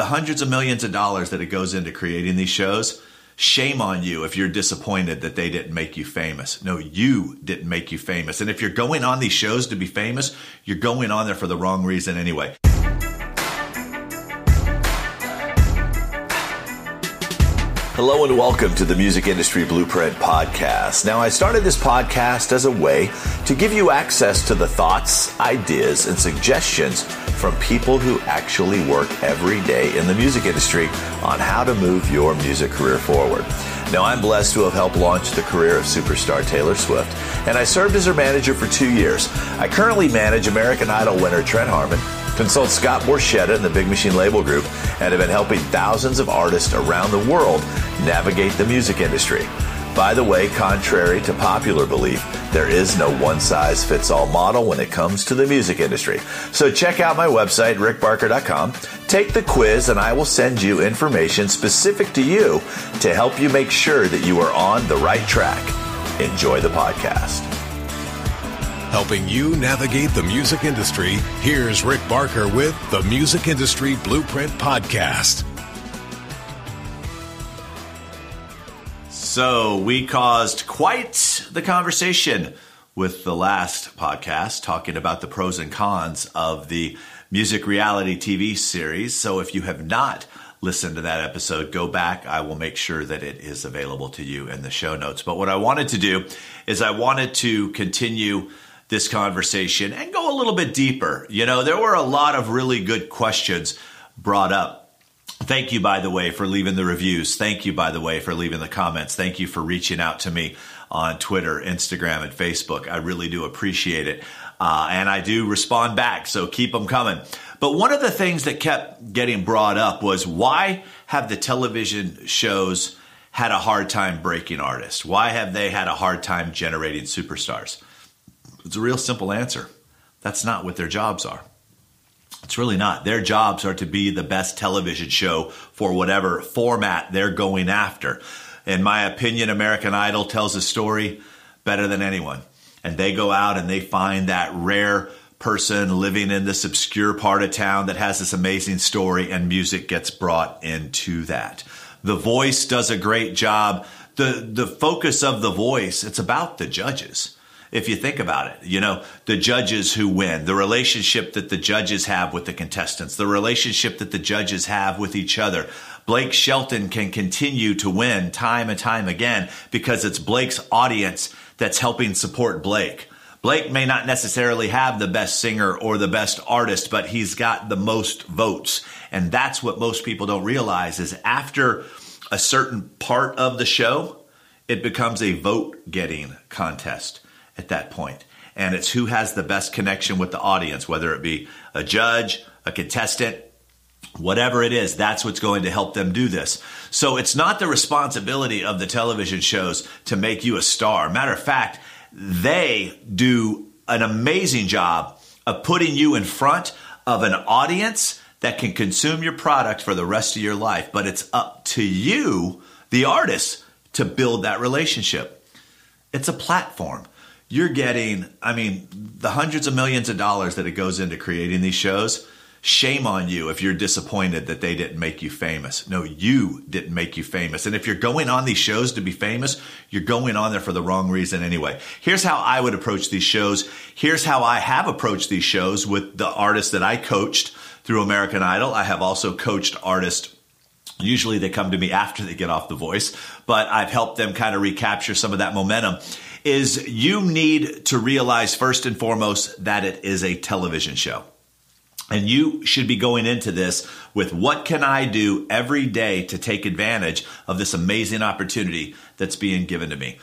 the hundreds of millions of dollars that it goes into creating these shows, shame on you if you're disappointed that they didn't make you famous. No, you didn't make you famous. And if you're going on these shows to be famous, you're going on there for the wrong reason anyway. Hello and welcome to the Music Industry Blueprint Podcast. Now, I started this podcast as a way to give you access to the thoughts, ideas, and suggestions from people who actually work every day in the music industry on how to move your music career forward. Now, I'm blessed to have helped launch the career of superstar Taylor Swift, and I served as her manager for two years. I currently manage American Idol winner Trent Harmon Consult Scott Borchetta and the Big Machine Label Group and have been helping thousands of artists around the world navigate the music industry. By the way, contrary to popular belief, there is no one size fits all model when it comes to the music industry. So check out my website, rickbarker.com, take the quiz, and I will send you information specific to you to help you make sure that you are on the right track. Enjoy the podcast. Helping you navigate the music industry, here's Rick Barker with the Music Industry Blueprint Podcast. So, we caused quite the conversation with the last podcast talking about the pros and cons of the music reality TV series. So, if you have not listened to that episode, go back. I will make sure that it is available to you in the show notes. But what I wanted to do is I wanted to continue this conversation and go a little bit deeper. You know, there were a lot of really good questions brought up. Thank you, by the way, for leaving the reviews. Thank you, by the way, for leaving the comments. Thank you for reaching out to me on Twitter, Instagram, and Facebook. I really do appreciate it. Uh, and I do respond back, so keep them coming. But one of the things that kept getting brought up was why have the television shows had a hard time breaking artists? Why have they had a hard time generating superstars? It's a real simple answer. That's not what their jobs are. It's really not. Their jobs are to be the best television show for whatever format they're going after. In my opinion, American Idol tells a story better than anyone. And they go out and they find that rare person living in this obscure part of town that has this amazing story, and music gets brought into that. The Voice does a great job. The, the focus of The Voice, it's about the judges if you think about it. You know, the judges who win, the relationship that the judges have with the contestants, the relationship that the judges have with each other. Blake Shelton can continue to win time and time again because it's Blake's audience that's helping support Blake. Blake may not necessarily have the best singer or the best artist, but he's got the most votes. And that's what most people don't realize is after a certain part of the show, it becomes a vote getting contest at that point. And it's who has the best connection with the audience, whether it be a judge, a contestant, whatever it is, that's what's going to help them do this. So it's not the responsibility of the television shows to make you a star. Matter of fact, they do an amazing job of putting you in front of an audience that can consume your product for the rest of your life. But it's up to you, the artist, to build that relationship. It's a platform you're getting, I mean, the hundreds of millions of dollars that it goes into creating these shows. Shame on you if you're disappointed that they didn't make you famous. No, you didn't make you famous. And if you're going on these shows to be famous, you're going on there for the wrong reason anyway. Here's how I would approach these shows. Here's how I have approached these shows with the artists that I coached through American Idol. I have also coached artists Usually they come to me after they get off the voice, but I've helped them kind of recapture some of that momentum is you need to realize first and foremost that it is a television show. And you should be going into this with what can I do every day to take advantage of this amazing opportunity that's being given to me.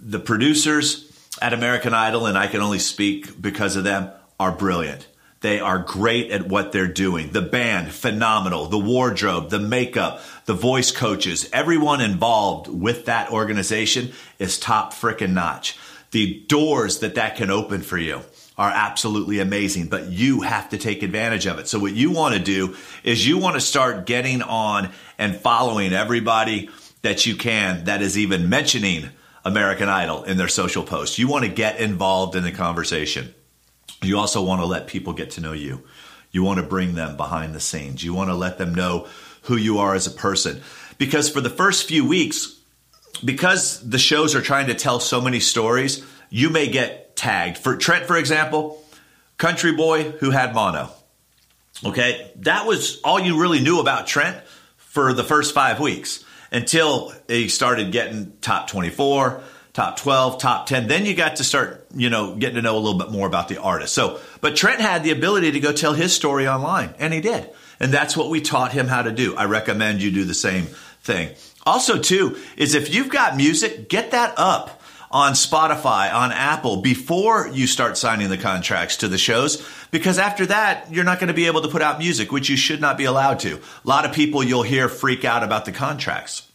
The producers at American Idol, and I can only speak because of them, are brilliant. They are great at what they're doing. The band, phenomenal. The wardrobe, the makeup, the voice coaches, everyone involved with that organization is top freaking notch. The doors that that can open for you are absolutely amazing, but you have to take advantage of it. So what you want to do is you want to start getting on and following everybody that you can that is even mentioning American Idol in their social posts. You want to get involved in the conversation. You also want to let people get to know you. You want to bring them behind the scenes. You want to let them know who you are as a person. Because for the first few weeks, because the shows are trying to tell so many stories, you may get tagged. For Trent, for example, country boy who had mono. Okay, that was all you really knew about Trent for the first five weeks until he started getting top 24, top 12, top 10. Then you got to start, you know, getting to know a little bit more about the artist. So, but Trent had the ability to go tell his story online, and he did. And that's what we taught him how to do. I recommend you do the same thing. Also, too, is if you've got music, get that up on Spotify, on Apple before you start signing the contracts to the shows, because after that, you're not going to be able to put out music, which you should not be allowed to. A lot of people you'll hear freak out about the contracts.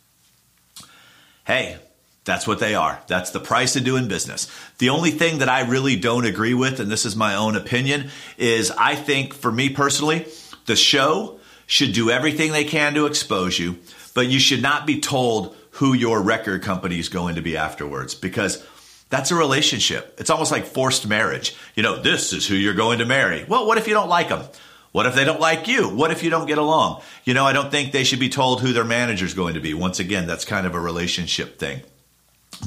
Hey, that's what they are. That's the price of doing business. The only thing that I really don't agree with, and this is my own opinion, is I think for me personally, the show should do everything they can to expose you, but you should not be told who your record company is going to be afterwards because that's a relationship. It's almost like forced marriage. You know, this is who you're going to marry. Well, what if you don't like them? What if they don't like you? What if you don't get along? You know, I don't think they should be told who their manager is going to be. Once again, that's kind of a relationship thing.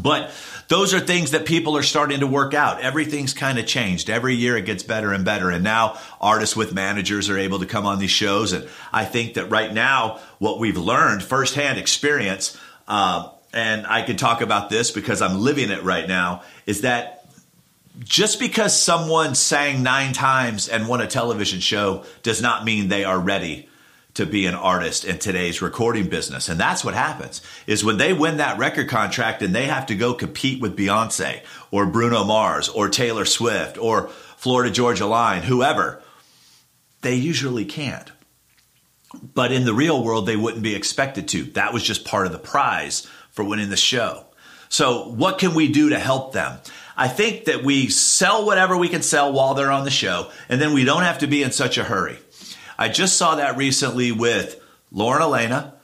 But those are things that people are starting to work out. Everything's kind of changed. Every year it gets better and better. And now artists with managers are able to come on these shows. And I think that right now, what we've learned firsthand experience, uh, and I can talk about this because I'm living it right now, is that just because someone sang nine times and won a television show does not mean they are ready to be an artist in today's recording business. And that's what happens is when they win that record contract and they have to go compete with Beyonce or Bruno Mars or Taylor Swift or Florida Georgia Line, whoever, they usually can't. But in the real world, they wouldn't be expected to. That was just part of the prize for winning the show. So, what can we do to help them? I think that we sell whatever we can sell while they're on the show, and then we don't have to be in such a hurry. I just saw that recently with Lauren Alaina,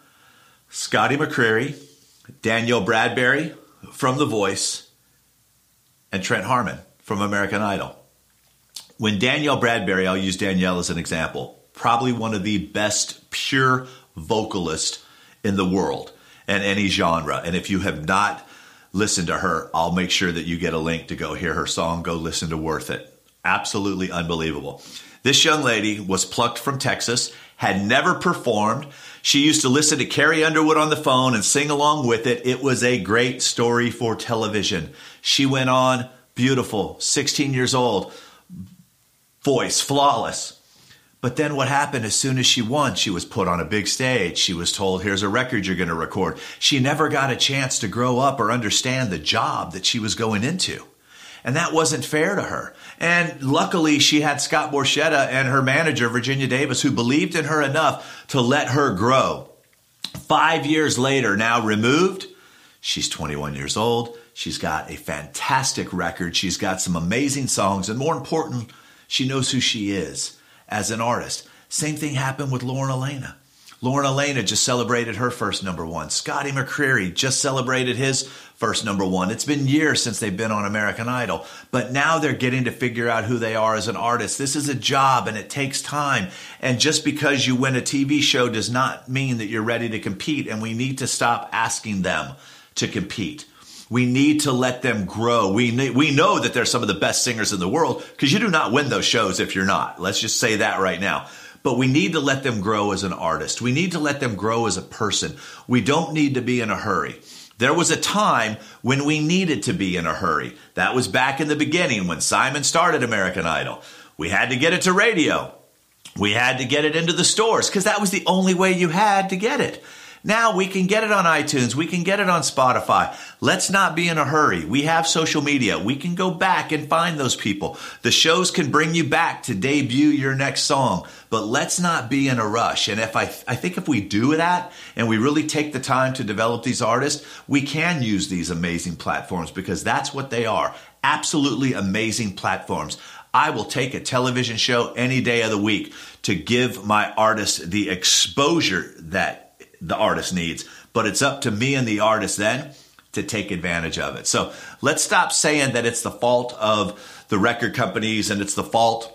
Scotty McCreery, Danielle Bradbery from The Voice, and Trent Harmon from American Idol. When Danielle Bradbery, I'll use Danielle as an example, probably one of the best pure vocalists in the world and any genre. And if you have not listened to her, I'll make sure that you get a link to go hear her song, go listen to Worth It. Absolutely unbelievable. This young lady was plucked from Texas, had never performed. She used to listen to Carrie Underwood on the phone and sing along with it. It was a great story for television. She went on, beautiful, 16 years old, voice flawless. But then what happened as soon as she won, she was put on a big stage. She was told, here's a record you're going to record. She never got a chance to grow up or understand the job that she was going into. And that wasn't fair to her. And luckily, she had Scott Borchetta and her manager, Virginia Davis, who believed in her enough to let her grow. Five years later, now removed, she's 21 years old. She's got a fantastic record. She's got some amazing songs. And more important, she knows who she is as an artist. Same thing happened with Lauren Alaina. Lauren Alaina just celebrated her first number one. Scotty McCreery just celebrated his first number one. It's been years since they've been on American Idol, but now they're getting to figure out who they are as an artist. This is a job and it takes time. And just because you win a TV show does not mean that you're ready to compete. And we need to stop asking them to compete. We need to let them grow. We we know that they're some of the best singers in the world because you do not win those shows if you're not. Let's just say that right now but we need to let them grow as an artist. We need to let them grow as a person. We don't need to be in a hurry. There was a time when we needed to be in a hurry. That was back in the beginning when Simon started American Idol. We had to get it to radio. We had to get it into the stores because that was the only way you had to get it. Now we can get it on iTunes. We can get it on Spotify. Let's not be in a hurry. We have social media. We can go back and find those people. The shows can bring you back to debut your next song, but let's not be in a rush. And if I, I think if we do that and we really take the time to develop these artists, we can use these amazing platforms because that's what they are. Absolutely amazing platforms. I will take a television show any day of the week to give my artists the exposure that the artist needs. But it's up to me and the artist then to take advantage of it. So let's stop saying that it's the fault of the record companies and it's the fault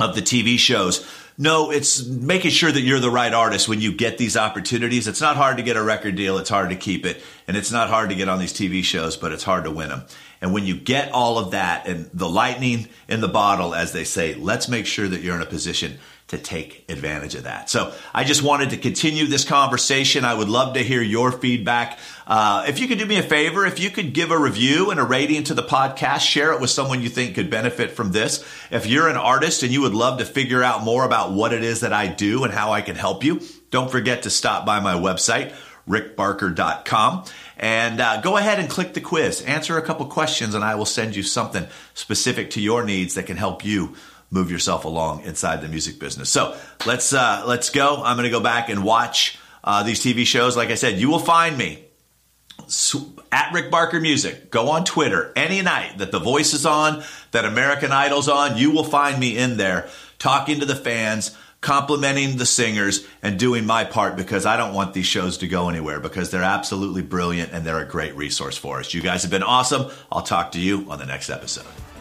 of the TV shows. No, it's making sure that you're the right artist when you get these opportunities. It's not hard to get a record deal. It's hard to keep it. And it's not hard to get on these TV shows, but it's hard to win them. And when you get all of that and the lightning in the bottle, as they say, let's make sure that you're in a position to take advantage of that. So I just wanted to continue this conversation. I would love to hear your feedback. Uh, if you could do me a favor, if you could give a review and a rating to the podcast, share it with someone you think could benefit from this. If you're an artist and you would love to figure out more about what it is that I do and how I can help you, don't forget to stop by my website, rickbarker.com, and uh, go ahead and click the quiz. Answer a couple questions, and I will send you something specific to your needs that can help you move yourself along inside the music business. So let's uh, let's go. I'm going to go back and watch uh, these TV shows. Like I said, you will find me at Rick Barker Music. Go on Twitter any night that The Voice is on, that American Idol's on. You will find me in there talking to the fans. Complimenting the singers and doing my part because I don't want these shows to go anywhere because they're absolutely brilliant and they're a great resource for us. You guys have been awesome. I'll talk to you on the next episode.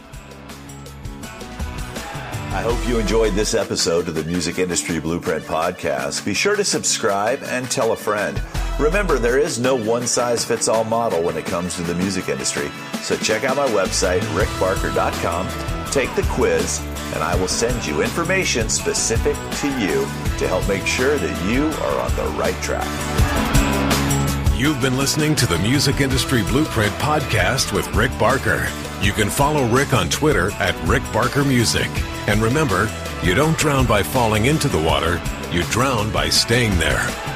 I hope you enjoyed this episode of the Music Industry Blueprint Podcast. Be sure to subscribe and tell a friend. Remember, there is no one size fits all model when it comes to the music industry. So check out my website, rickbarker.com, take the quiz, and I will send you information specific to you to help make sure that you are on the right track. You've been listening to the Music Industry Blueprint Podcast with Rick Barker. You can follow Rick on Twitter at Rick Barker Music. And remember, you don't drown by falling into the water, you drown by staying there.